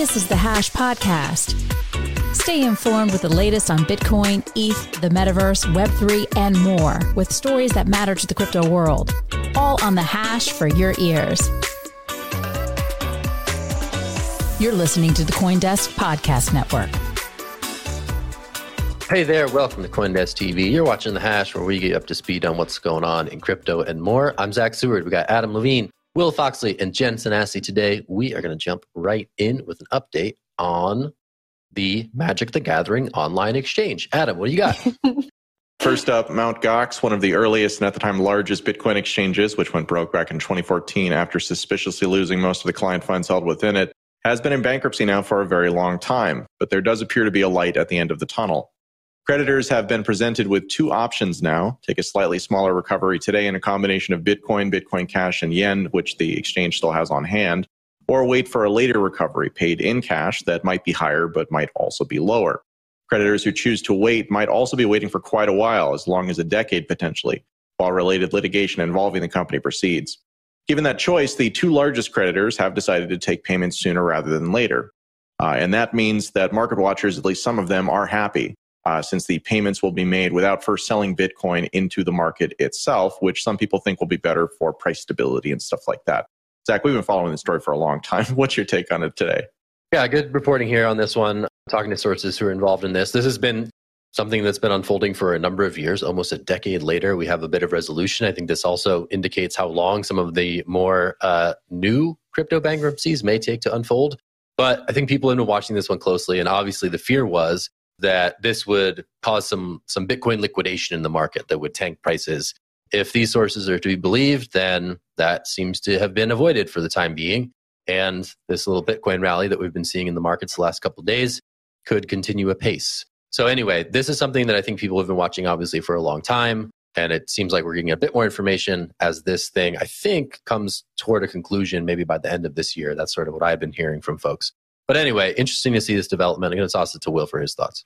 This is the Hash Podcast. Stay informed with the latest on Bitcoin, ETH, the metaverse, Web3, and more with stories that matter to the crypto world. All on the Hash for your ears. You're listening to the Coindesk Podcast Network. Hey there, welcome to Coindesk TV. You're watching The Hash, where we get up to speed on what's going on in crypto and more. I'm Zach Seward. We got Adam Levine, Will Foxley, and Jen Sanasie today. We are going to jump right in with an update on the Magic the Gathering online exchange. Adam, what do you got? First up, Mt. Gox, one of the earliest and at the time largest Bitcoin exchanges, which went broke back in 2014 after suspiciously losing most of the client funds held within it, has been in bankruptcy now for a very long time, but there does appear to be a light at the end of the tunnel. Creditors have been presented with two options now take a slightly smaller recovery today in a combination of Bitcoin, Bitcoin Cash, and Yen, which the exchange still has on hand, or wait for a later recovery paid in cash that might be higher but might also be lower. Creditors who choose to wait might also be waiting for quite a while, as long as a decade potentially, while related litigation involving the company proceeds. Given that choice, the two largest creditors have decided to take payments sooner rather than later. Uh, and that means that market watchers, at least some of them, are happy uh, since the payments will be made without first selling Bitcoin into the market itself, which some people think will be better for price stability and stuff like that. Zach, we've been following this story for a long time. What's your take on it today? Yeah, good reporting here on this one. Talking to sources who are involved in this. This has been something that's been unfolding for a number of years, almost a decade later. We have a bit of resolution. I think this also indicates how long some of the more uh, new crypto bankruptcies may take to unfold. But I think people have been watching this one closely, and obviously the fear was that this would cause some some Bitcoin liquidation in the market that would tank prices. If these sources are to be believed, then that seems to have been avoided for the time being. And this little Bitcoin rally that we've been seeing in the markets the last couple days could continue apace. So anyway, this is something that I think people have been watching obviously for a long time. And it seems like we're getting a bit more information as this thing, I think, comes toward a conclusion maybe by the end of this year. That's sort of what I've been hearing from folks. But anyway, interesting to see this development. I'm going to toss it to Will for his thoughts.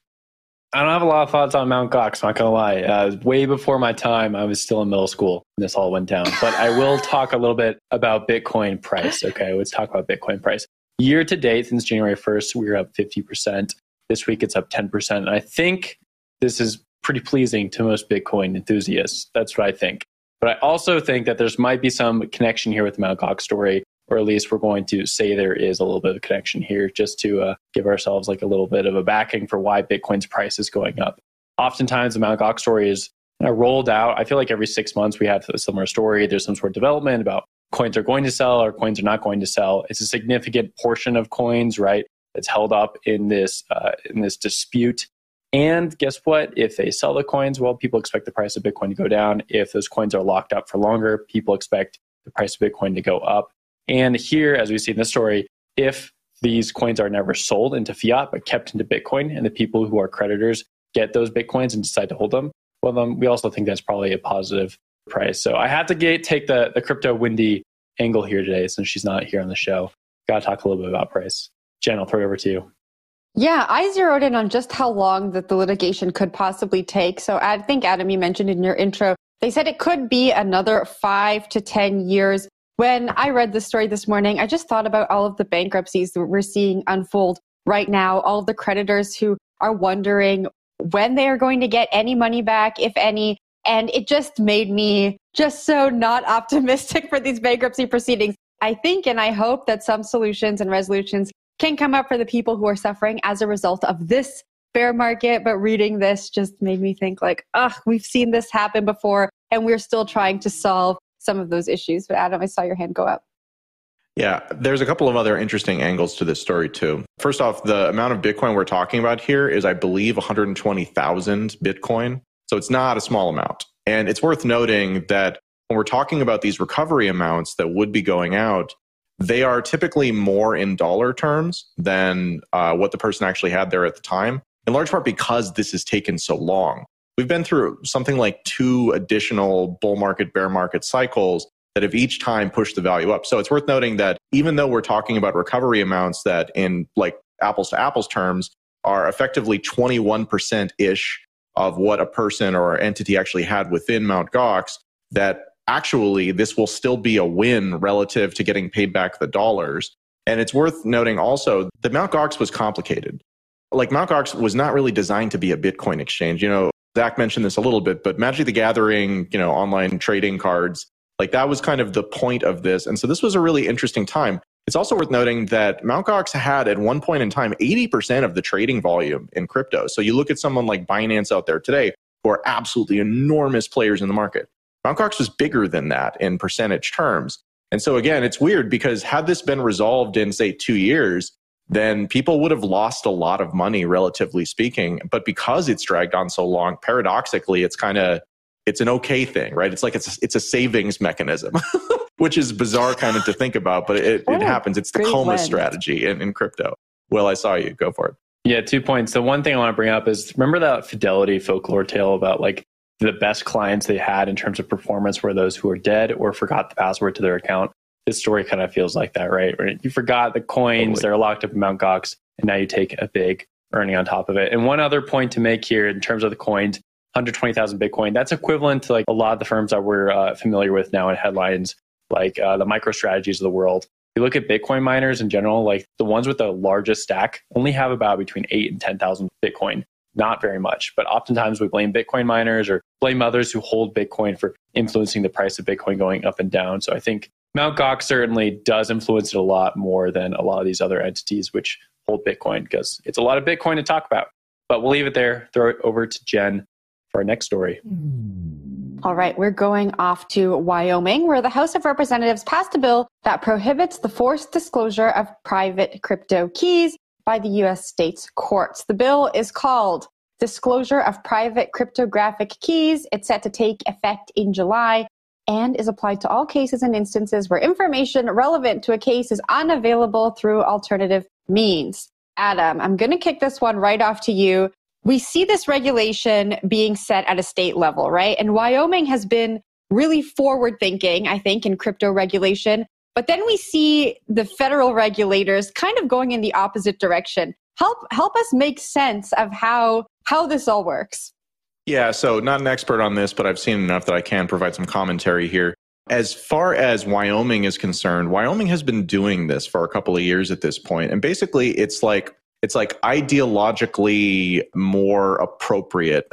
I don't have a lot of thoughts on Mount Gox, not going to lie. Uh, way before my time, I was still in middle school when this all went down. But I will talk a little bit about Bitcoin price. Okay, let's talk about Bitcoin price. Year to date, since January 1st, we are up 50%. This week it's up 10%. And I think this is pretty pleasing to most Bitcoin enthusiasts. That's what I think. But I also think that there's might be some connection here with the Mt. Gox story, or at least we're going to say there is a little bit of connection here just to uh, give ourselves like a little bit of a backing for why Bitcoin's price is going up. Oftentimes, the Mt. Gox story is know, rolled out. I feel like every six months we have a similar story. There's some sort of development about coins are going to sell or coins are not going to sell. It's a significant portion of coins, right? that's held up in this uh, in this dispute. And guess what? If they sell the coins, well, people expect the price of Bitcoin to go down. If those coins are locked up for longer, people expect the price of Bitcoin to go up. And here, as we see in this story, if these coins are never sold into fiat but kept into Bitcoin, and the people who are creditors get those Bitcoins and decide to hold them, well, then we also think that's probably a positive price. So I had to get, take the, the crypto Wendy angle here today since she's not here on the show. Got to talk a little bit about price. Jen, I'll throw it over to you. Yeah, I zeroed in on just how long that the litigation could possibly take. So I think, Adam, you mentioned in your intro, they said it could be another five to 10 years. When I read the story this morning, I just thought about all of the bankruptcies that we're seeing unfold right now, all of the creditors who are wondering when they are going to get any money back, if any. And it just made me just so not optimistic for these bankruptcy proceedings. I think and I hope that some solutions and resolutions can come up for the people who are suffering as a result of this bear market. But reading this just made me think like, ugh, we've seen this happen before and we're still trying to solve some of those issues. But Adam, I saw your hand go up. Yeah, there's a couple of other interesting angles to this story too. First off, the amount of Bitcoin we're talking about here is, I believe, 120,000 Bitcoin. So it's not a small amount. And it's worth noting that when we're talking about these recovery amounts that would be going out, they are typically more in dollar terms than uh, what the person actually had there at the time, in large part because this has taken so long. We've been through something like two additional bull market, bear market cycles that have each time pushed the value up. So it's worth noting that even though we're talking about recovery amounts that in like apples to apples terms are effectively 21% ish of what a person or entity actually had within Mt. Gox, that actually this will still be a win relative to getting paid back the dollars. And it's worth noting also that Mt. Gox was complicated. Like Mt. Gox was not really designed to be a Bitcoin exchange. You know, Zach mentioned this a little bit, but Magic the Gathering, you know, online trading cards, like that was kind of the point of this. And so this was a really interesting time. It's also worth noting that Mt. Gox had at one point in time 80% of the trading volume in crypto. So you look at someone like Binance out there today, who are absolutely enormous players in the market. Mt. Gox was bigger than that in percentage terms. And so again, it's weird because had this been resolved in, say, two years, then people would have lost a lot of money, relatively speaking. But because it's dragged on so long, paradoxically, it's kind of it's an okay thing, right? It's like it's a, it's a savings mechanism, which is bizarre kind of to think about, but it, it oh, happens. It's the coma strategy in, in crypto. Well, I saw you. Go for it. Yeah, two points. The one thing I want to bring up is remember that fidelity folklore tale about like the best clients they had in terms of performance were those who were dead or forgot the password to their account. This story kind of feels like that, right? You forgot the coins, totally. they're locked up in Mount Gox, and now you take a big earning on top of it. And one other point to make here in terms of the coins, 120,000 Bitcoin. That's equivalent to like a lot of the firms that we're uh, familiar with now in headlines, like uh, the MicroStrategies of the world. If you look at Bitcoin miners in general, like the ones with the largest stack only have about between eight and 10,000 Bitcoin. Not very much, but oftentimes we blame Bitcoin miners or blame others who hold Bitcoin for influencing the price of Bitcoin going up and down. So I think Mt. Gox certainly does influence it a lot more than a lot of these other entities which hold Bitcoin because it's a lot of Bitcoin to talk about. But we'll leave it there, throw it over to Jen for our next story. All right, we're going off to Wyoming, where the House of Representatives passed a bill that prohibits the forced disclosure of private crypto keys by the U.S. states courts. The bill is called Disclosure of Private Cryptographic Keys. It's set to take effect in July and is applied to all cases and instances where information relevant to a case is unavailable through alternative means. Adam, I'm going to kick this one right off to you we see this regulation being set at a state level, right? And Wyoming has been really forward thinking, I think, in crypto regulation. But then we see the federal regulators kind of going in the opposite direction. Help help us make sense of how how this all works. Yeah, so not an expert on this, but I've seen enough that I can provide some commentary here. As far as Wyoming is concerned, Wyoming has been doing this for a couple of years at this point. And basically, it's like it's like ideologically more appropriate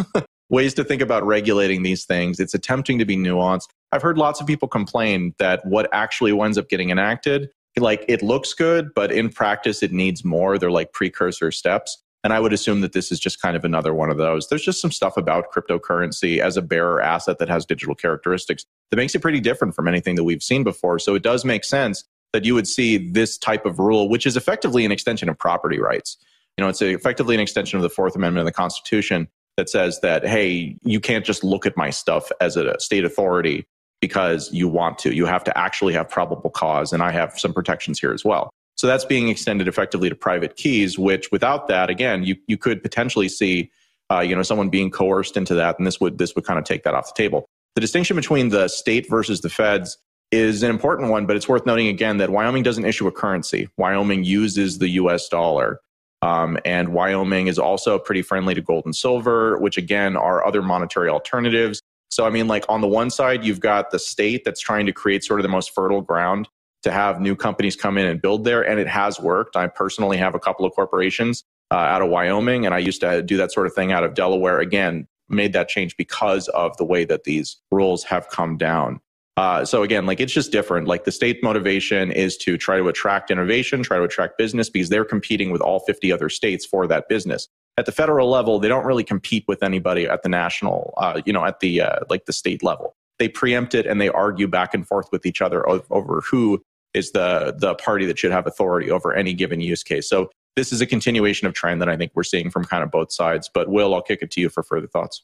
ways to think about regulating these things. It's attempting to be nuanced. I've heard lots of people complain that what actually winds up getting enacted, like it looks good, but in practice it needs more. They're like precursor steps. And I would assume that this is just kind of another one of those. There's just some stuff about cryptocurrency as a bearer asset that has digital characteristics that makes it pretty different from anything that we've seen before. So it does make sense that you would see this type of rule, which is effectively an extension of property rights. You know, it's effectively an extension of the Fourth Amendment of the Constitution that says that, hey, you can't just look at my stuff as a state authority because you want to. You have to actually have probable cause, and I have some protections here as well. So that's being extended effectively to private keys, which without that, again, you, you could potentially see, uh, you know, someone being coerced into that, and this would this would kind of take that off the table. The distinction between the state versus the feds is an important one, but it's worth noting again that Wyoming doesn't issue a currency. Wyoming uses the US dollar. Um, and Wyoming is also pretty friendly to gold and silver, which again are other monetary alternatives. So, I mean, like on the one side, you've got the state that's trying to create sort of the most fertile ground to have new companies come in and build there. And it has worked. I personally have a couple of corporations uh, out of Wyoming, and I used to do that sort of thing out of Delaware. Again, made that change because of the way that these rules have come down. Uh, so again, like it's just different. Like the state motivation is to try to attract innovation, try to attract business because they're competing with all 50 other states for that business. At the federal level, they don't really compete with anybody at the national, uh, you know, at the uh, like the state level. They preempt it and they argue back and forth with each other over who is the the party that should have authority over any given use case. So this is a continuation of trend that I think we're seeing from kind of both sides. But Will, I'll kick it to you for further thoughts.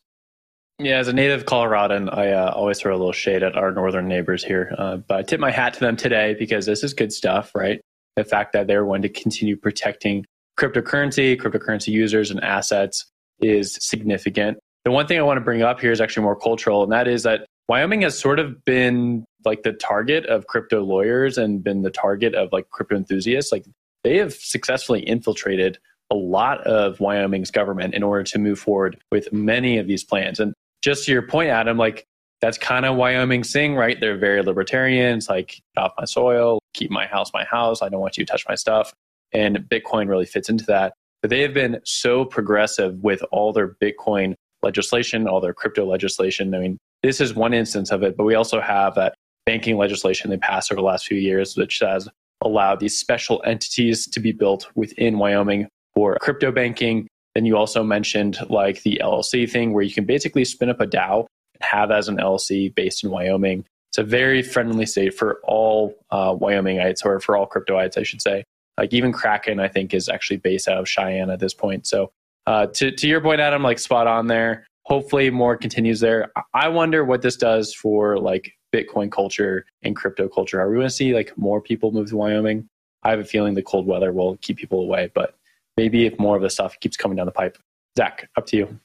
Yeah, as a native Coloradan, I uh, always throw a little shade at our northern neighbors here. Uh, but I tip my hat to them today because this is good stuff, right? The fact that they're going to continue protecting cryptocurrency, cryptocurrency users, and assets is significant. The one thing I want to bring up here is actually more cultural, and that is that Wyoming has sort of been like the target of crypto lawyers and been the target of like crypto enthusiasts. Like they have successfully infiltrated a lot of Wyoming's government in order to move forward with many of these plans. And just to your point, Adam, like that's kind of Wyoming's thing, right? They're very libertarian. It's like, off my soil, keep my house my house. I don't want you to touch my stuff. And Bitcoin really fits into that. But they have been so progressive with all their Bitcoin legislation, all their crypto legislation. I mean, this is one instance of it, but we also have that banking legislation they passed over the last few years, which has allowed these special entities to be built within Wyoming for crypto banking then you also mentioned like the LLC thing where you can basically spin up a DAO and have as an LLC based in Wyoming. It's a very friendly state for all uh, Wyomingites or for all cryptoites, I should say. Like even Kraken, I think, is actually based out of Cheyenne at this point. So uh, to, to your point, Adam, like spot on there. Hopefully more continues there. I wonder what this does for like Bitcoin culture and crypto culture. Are we going to see like more people move to Wyoming? I have a feeling the cold weather will keep people away, but maybe if more of the stuff keeps coming down the pipe. Zach, up to you.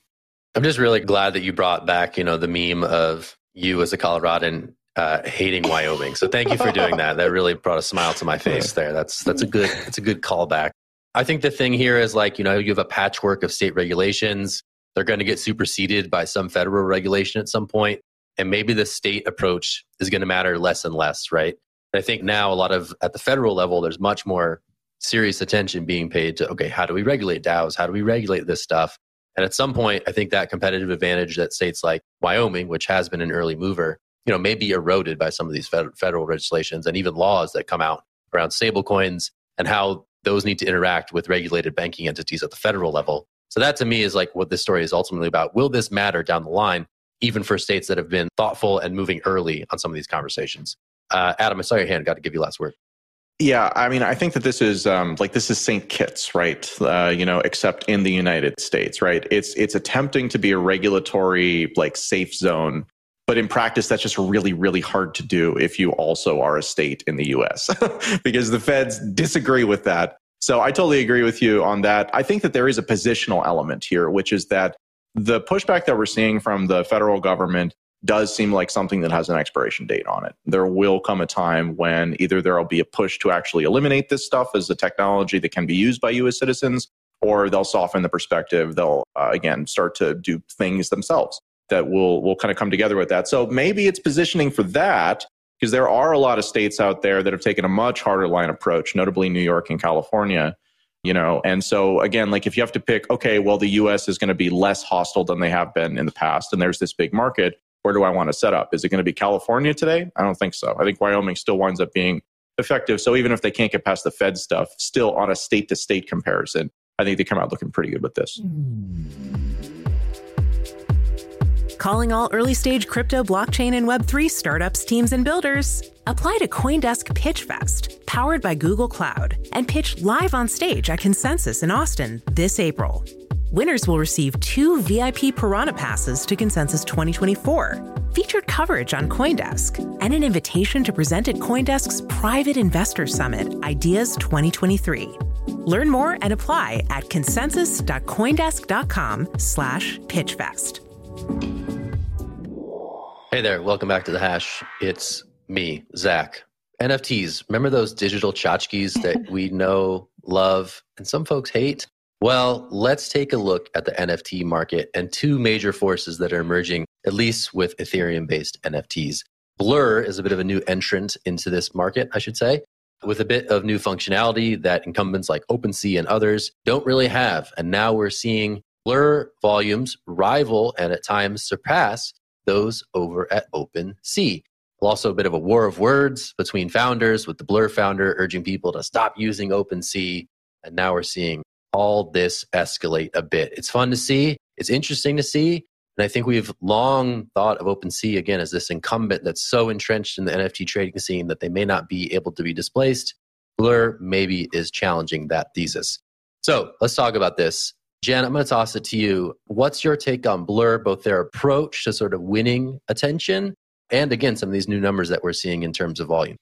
I'm just really glad that you brought back, you know, the meme of you as a Coloradan uh, hating Wyoming. So thank you for doing that. That really brought a smile to my face there. That's that's a good that's a good callback. I think the thing here is like, you know, you have a patchwork of state regulations. They're going to get superseded by some federal regulation at some point, and maybe the state approach is going to matter less and less, right? And I think now a lot of at the federal level, there's much more serious attention being paid to okay, how do we regulate DAOs? How do we regulate this stuff? And at some point, I think that competitive advantage that states like Wyoming, which has been an early mover, you know, may be eroded by some of these federal legislations and even laws that come out around stablecoins and how those need to interact with regulated banking entities at the federal level. So that to me is like what this story is ultimately about. Will this matter down the line, even for states that have been thoughtful and moving early on some of these conversations? Uh, Adam, I saw your hand. Got to give you last word. Yeah, I mean, I think that this is um, like this is St. Kitts, right? Uh, you know, except in the United States, right? It's it's attempting to be a regulatory like safe zone, but in practice, that's just really really hard to do if you also are a state in the U.S. because the feds disagree with that. So I totally agree with you on that. I think that there is a positional element here, which is that the pushback that we're seeing from the federal government does seem like something that has an expiration date on it. There will come a time when either there will be a push to actually eliminate this stuff as a technology that can be used by US citizens, or they'll soften the perspective. They'll, uh, again, start to do things themselves that will, will kind of come together with that. So maybe it's positioning for that because there are a lot of states out there that have taken a much harder line approach, notably New York and California. You know, and so again, like if you have to pick, okay, well, the US is going to be less hostile than they have been in the past, and there's this big market where do I want to set up? Is it going to be California today? I don't think so. I think Wyoming still winds up being effective. So even if they can't get past the Fed stuff, still on a state to state comparison, I think they come out looking pretty good with this. Hmm. Calling all early stage crypto, blockchain, and Web3 startups, teams, and builders. Apply to Coindesk PitchFest, powered by Google Cloud, and pitch live on stage at Consensus in Austin this April. Winners will receive two VIP Piranha passes to Consensus 2024, featured coverage on Coindesk, and an invitation to present at Coindesk's Private Investor Summit Ideas 2023. Learn more and apply at consensus.coindesk.com slash pitchfest. Hey there, welcome back to the hash. It's me, Zach. NFTs, remember those digital tchotchkes that we know, love, and some folks hate? Well, let's take a look at the NFT market and two major forces that are emerging, at least with Ethereum based NFTs. Blur is a bit of a new entrant into this market, I should say, with a bit of new functionality that incumbents like OpenSea and others don't really have. And now we're seeing Blur volumes rival and at times surpass those over at OpenSea. Also, a bit of a war of words between founders, with the Blur founder urging people to stop using OpenSea. And now we're seeing all this escalate a bit. It's fun to see, it's interesting to see. And I think we've long thought of OpenSea again as this incumbent that's so entrenched in the NFT trading scene that they may not be able to be displaced. Blur maybe is challenging that thesis. So let's talk about this. Jen, I'm going to toss it to you. What's your take on Blur, both their approach to sort of winning attention and again, some of these new numbers that we're seeing in terms of volume?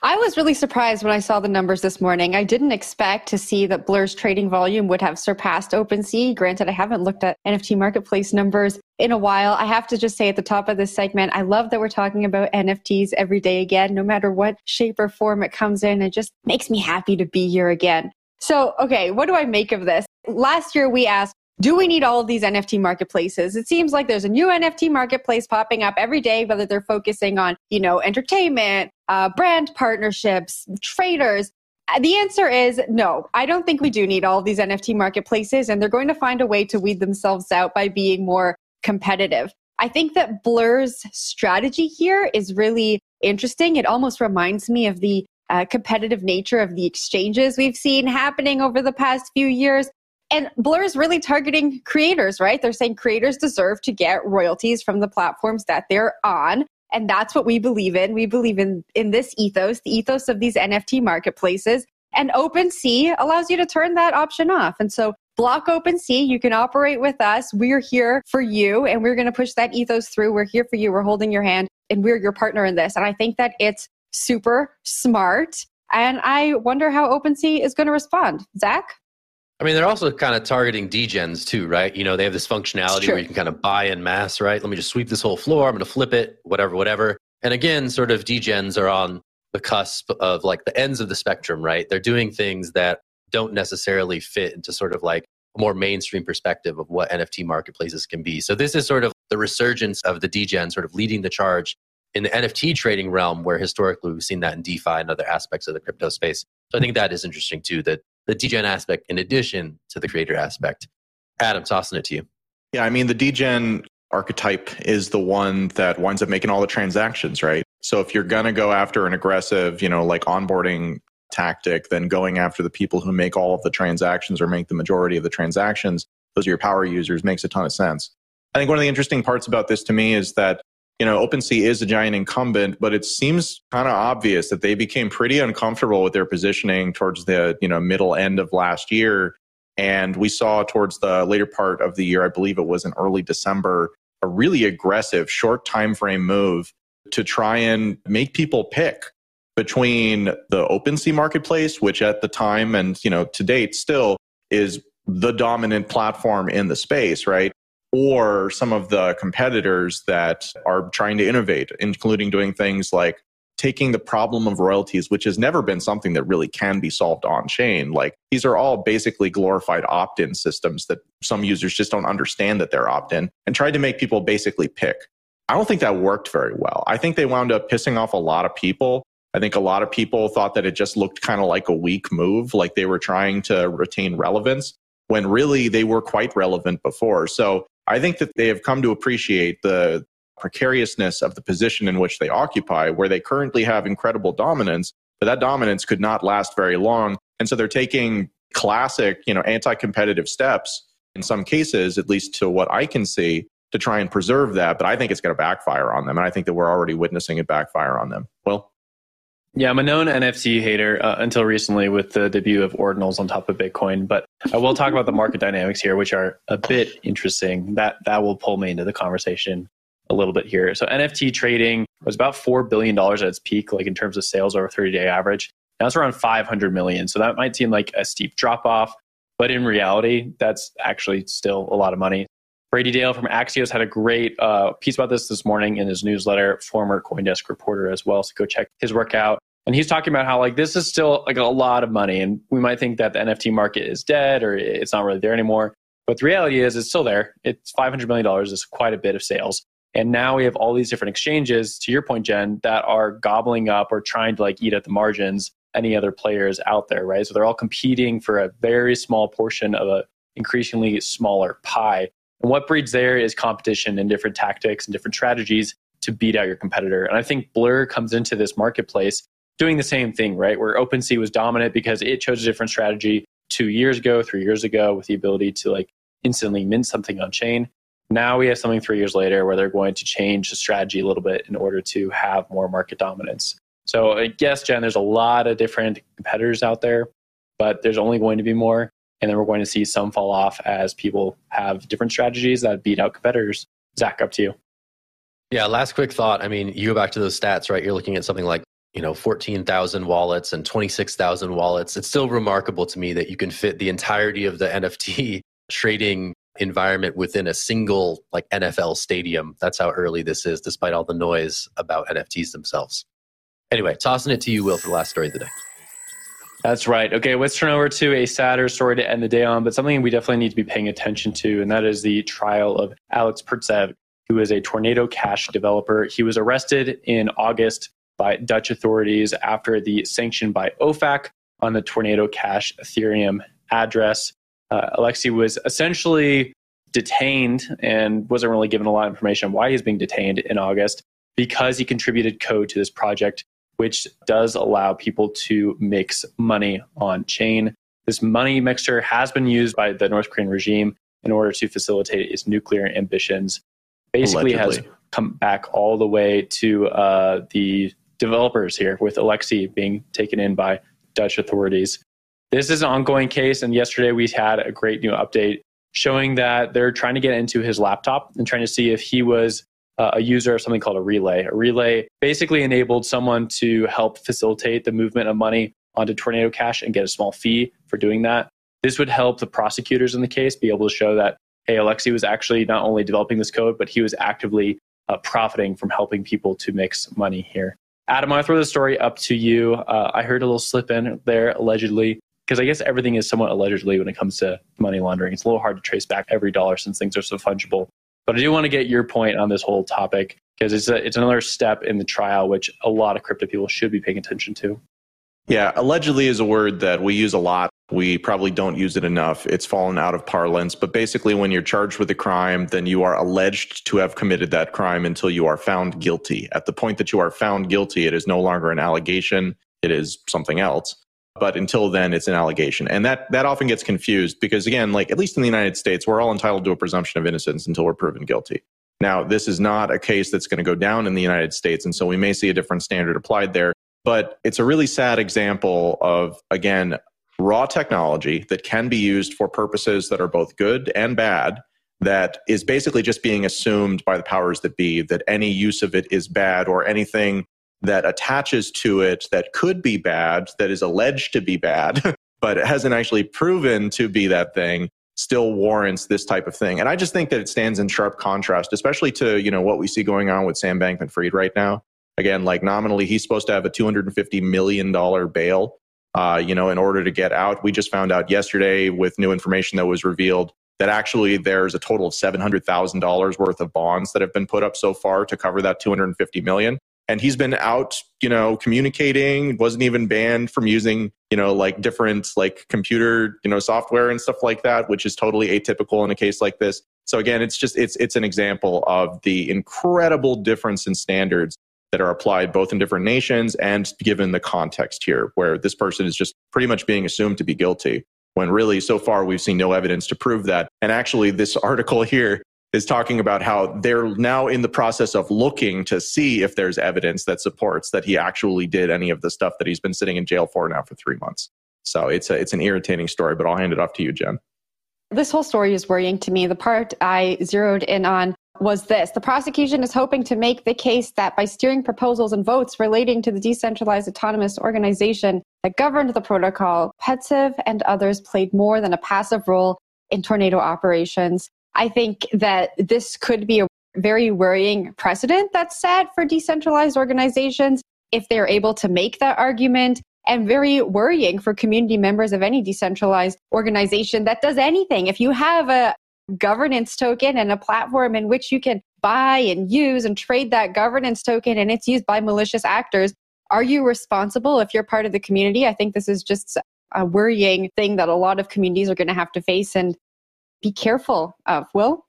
I was really surprised when I saw the numbers this morning. I didn't expect to see that Blur's trading volume would have surpassed OpenSea. Granted, I haven't looked at NFT marketplace numbers in a while. I have to just say at the top of this segment, I love that we're talking about NFTs every day again, no matter what shape or form it comes in. It just makes me happy to be here again. So, okay, what do I make of this? Last year we asked, do we need all of these NFT marketplaces? It seems like there's a new NFT marketplace popping up every day, whether they're focusing on, you know, entertainment, uh, brand partnerships, traders. Uh, the answer is no. I don't think we do need all of these NFT marketplaces, and they're going to find a way to weed themselves out by being more competitive. I think that Blur's strategy here is really interesting. It almost reminds me of the uh, competitive nature of the exchanges we've seen happening over the past few years. And Blur is really targeting creators, right? They're saying creators deserve to get royalties from the platforms that they're on. And that's what we believe in. We believe in, in this ethos, the ethos of these NFT marketplaces. And OpenSea allows you to turn that option off. And so block OpenSea, you can operate with us. We're here for you and we're going to push that ethos through. We're here for you. We're holding your hand and we're your partner in this. And I think that it's super smart. And I wonder how OpenSea is going to respond. Zach? I mean, they're also kind of targeting degens too, right? You know, they have this functionality where you can kind of buy in mass, right? Let me just sweep this whole floor. I'm going to flip it, whatever, whatever. And again, sort of degens are on the cusp of like the ends of the spectrum, right? They're doing things that don't necessarily fit into sort of like a more mainstream perspective of what NFT marketplaces can be. So this is sort of the resurgence of the degen sort of leading the charge in the NFT trading realm, where historically we've seen that in DeFi and other aspects of the crypto space. So I think that is interesting too, that the degen aspect in addition to the creator aspect. Adam, tossing it to you. Yeah, I mean, the degen archetype is the one that winds up making all the transactions, right? So if you're going to go after an aggressive, you know, like onboarding tactic, then going after the people who make all of the transactions or make the majority of the transactions, those are your power users, makes a ton of sense. I think one of the interesting parts about this to me is that you know, OpenSea is a giant incumbent, but it seems kind of obvious that they became pretty uncomfortable with their positioning towards the, you know, middle end of last year. And we saw towards the later part of the year, I believe it was in early December, a really aggressive short time frame move to try and make people pick between the OpenSea marketplace, which at the time and, you know, to date still is the dominant platform in the space, right? Or some of the competitors that are trying to innovate, including doing things like taking the problem of royalties, which has never been something that really can be solved on chain. Like these are all basically glorified opt in systems that some users just don't understand that they're opt in and tried to make people basically pick. I don't think that worked very well. I think they wound up pissing off a lot of people. I think a lot of people thought that it just looked kind of like a weak move, like they were trying to retain relevance when really they were quite relevant before. So I think that they have come to appreciate the precariousness of the position in which they occupy, where they currently have incredible dominance, but that dominance could not last very long. And so they're taking classic, you know, anti-competitive steps in some cases, at least to what I can see, to try and preserve that. But I think it's going to backfire on them. And I think that we're already witnessing it backfire on them. Well, yeah, I'm a known NFT hater uh, until recently with the debut of ordinals on top of Bitcoin. But I will talk about the market dynamics here, which are a bit interesting. That that will pull me into the conversation a little bit here. So NFT trading was about four billion dollars at its peak, like in terms of sales over 30 day average. Now it's around 500 million. So that might seem like a steep drop off, but in reality, that's actually still a lot of money. Brady Dale from Axios had a great uh, piece about this this morning in his newsletter, former CoinDesk reporter as well. So go check his work out. And he's talking about how like this is still like a lot of money, and we might think that the NFT market is dead or it's not really there anymore. But the reality is, it's still there. It's five hundred million dollars. It's quite a bit of sales. And now we have all these different exchanges, to your point, Jen, that are gobbling up or trying to like eat at the margins any other players out there, right? So they're all competing for a very small portion of a increasingly smaller pie. And what breeds there is competition and different tactics and different strategies to beat out your competitor. And I think Blur comes into this marketplace doing the same thing, right? Where OpenSea was dominant because it chose a different strategy two years ago, three years ago, with the ability to like instantly mint something on chain. Now we have something three years later where they're going to change the strategy a little bit in order to have more market dominance. So, I guess, Jen, there's a lot of different competitors out there, but there's only going to be more. And then we're going to see some fall off as people have different strategies that beat out competitors. Zach, up to you. Yeah, last quick thought. I mean, you go back to those stats, right? You're looking at something like you know 14,000 wallets and 26,000 wallets. It's still remarkable to me that you can fit the entirety of the NFT trading environment within a single like NFL stadium. That's how early this is, despite all the noise about NFTs themselves. Anyway, tossing it to you, Will, for the last story of the day. That's right. Okay, let's turn over to a sadder story to end the day on, but something we definitely need to be paying attention to, and that is the trial of Alex Pertsev, who is a Tornado Cash developer. He was arrested in August by Dutch authorities after the sanction by OFAC on the Tornado Cash Ethereum address. Uh, Alexei was essentially detained and wasn't really given a lot of information on why he's being detained in August because he contributed code to this project, which does allow people to mix money on chain. This money mixture has been used by the North Korean regime in order to facilitate its nuclear ambitions. Basically, Allegedly. has come back all the way to uh, the developers here, with Alexei being taken in by Dutch authorities. This is an ongoing case, and yesterday we had a great new update showing that they're trying to get into his laptop and trying to see if he was uh, a user of something called a relay. A relay basically enabled someone to help facilitate the movement of money onto Tornado Cash and get a small fee for doing that. This would help the prosecutors in the case be able to show that, hey, Alexei was actually not only developing this code, but he was actively uh, profiting from helping people to mix money here. Adam, I throw the story up to you. Uh, I heard a little slip in there, allegedly, because I guess everything is somewhat allegedly when it comes to money laundering. It's a little hard to trace back every dollar since things are so fungible. But I do want to get your point on this whole topic because it's, it's another step in the trial, which a lot of crypto people should be paying attention to. Yeah, allegedly is a word that we use a lot. We probably don't use it enough. It's fallen out of parlance. But basically, when you're charged with a crime, then you are alleged to have committed that crime until you are found guilty. At the point that you are found guilty, it is no longer an allegation, it is something else. But until then, it's an allegation. And that, that often gets confused because, again, like at least in the United States, we're all entitled to a presumption of innocence until we're proven guilty. Now, this is not a case that's going to go down in the United States. And so we may see a different standard applied there. But it's a really sad example of, again, raw technology that can be used for purposes that are both good and bad, that is basically just being assumed by the powers that be that any use of it is bad or anything that attaches to it that could be bad, that is alleged to be bad, but it hasn't actually proven to be that thing still warrants this type of thing. And I just think that it stands in sharp contrast, especially to, you know, what we see going on with Sam Bankman Fried right now. Again, like nominally, he's supposed to have a $250 million bail, uh, you know, in order to get out. We just found out yesterday with new information that was revealed that actually there's a total of $700,000 worth of bonds that have been put up so far to cover that 250 million. And he's been out, you know, communicating, wasn't even banned from using, you know, like different like computer, you know, software and stuff like that, which is totally atypical in a case like this. So again, it's just it's it's an example of the incredible difference in standards that are applied both in different nations and given the context here, where this person is just pretty much being assumed to be guilty, when really so far we've seen no evidence to prove that. And actually, this article here is talking about how they're now in the process of looking to see if there's evidence that supports that he actually did any of the stuff that he's been sitting in jail for now for three months. So it's a, it's an irritating story, but I'll hand it off to you, Jen. This whole story is worrying to me. The part I zeroed in on was this the prosecution is hoping to make the case that by steering proposals and votes relating to the decentralized autonomous organization that governed the protocol, Pertsev and others played more than a passive role in tornado operations. I think that this could be a very worrying precedent that's set for decentralized organizations if they're able to make that argument and very worrying for community members of any decentralized organization that does anything. If you have a governance token and a platform in which you can buy and use and trade that governance token and it's used by malicious actors. Are you responsible if you're part of the community? I think this is just a worrying thing that a lot of communities are going to have to face. And be careful of. Will?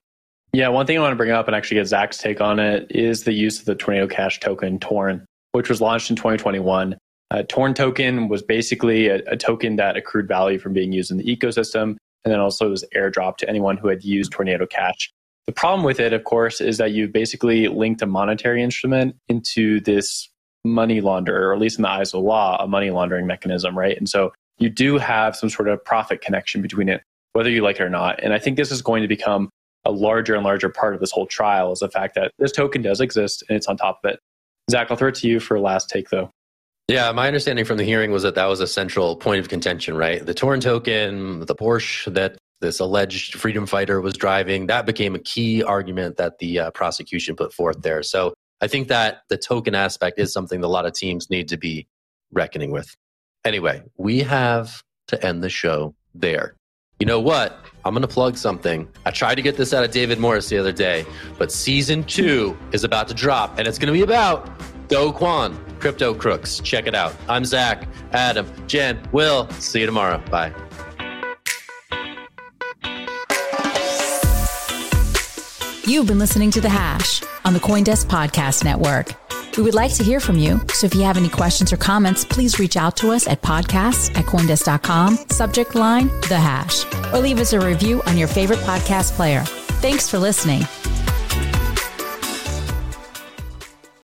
Yeah, one thing I want to bring up and actually get Zach's take on it is the use of the Tornado Cash token, Torn, which was launched in 2021. Uh, Torn token was basically a, a, token that accrued value from being used in the ecosystem, and then also it was airdropped to anyone who had used Tornado Cash. The problem with it, of course, is that you basically linked a monetary instrument into this money launderer, or at least in the eyes of the law, a money laundering mechanism, right? And so you do have some sort of profit connection between it, whether you like it or not. And I think this is going to become a larger and larger part of this whole trial is the fact that this token does exist and it's on top of it. Zach, I'll throw it to you for a last take, though. Yeah, my understanding from the hearing was that that was a central point of contention, right? The Torn token, the Porsche that this alleged freedom fighter was driving, that became a key argument that the uh, prosecution put forth there. So I think that the token aspect is something that a lot of teams need to be reckoning with. Anyway, we have to end the show there. You know what? I'm going to plug something. I tried to get this out of David Morris the other day, but season two is about to drop, and it's going to be about Do Kwon, Crypto Crooks. Check it out. I'm Zach, Adam, Jen, Will. See you tomorrow. Bye. You've been listening to The Hash on the Coindesk Podcast Network. We would like to hear from you. So if you have any questions or comments, please reach out to us at podcasts at coindesk.com, subject line, The Hash, or leave us a review on your favorite podcast player. Thanks for listening.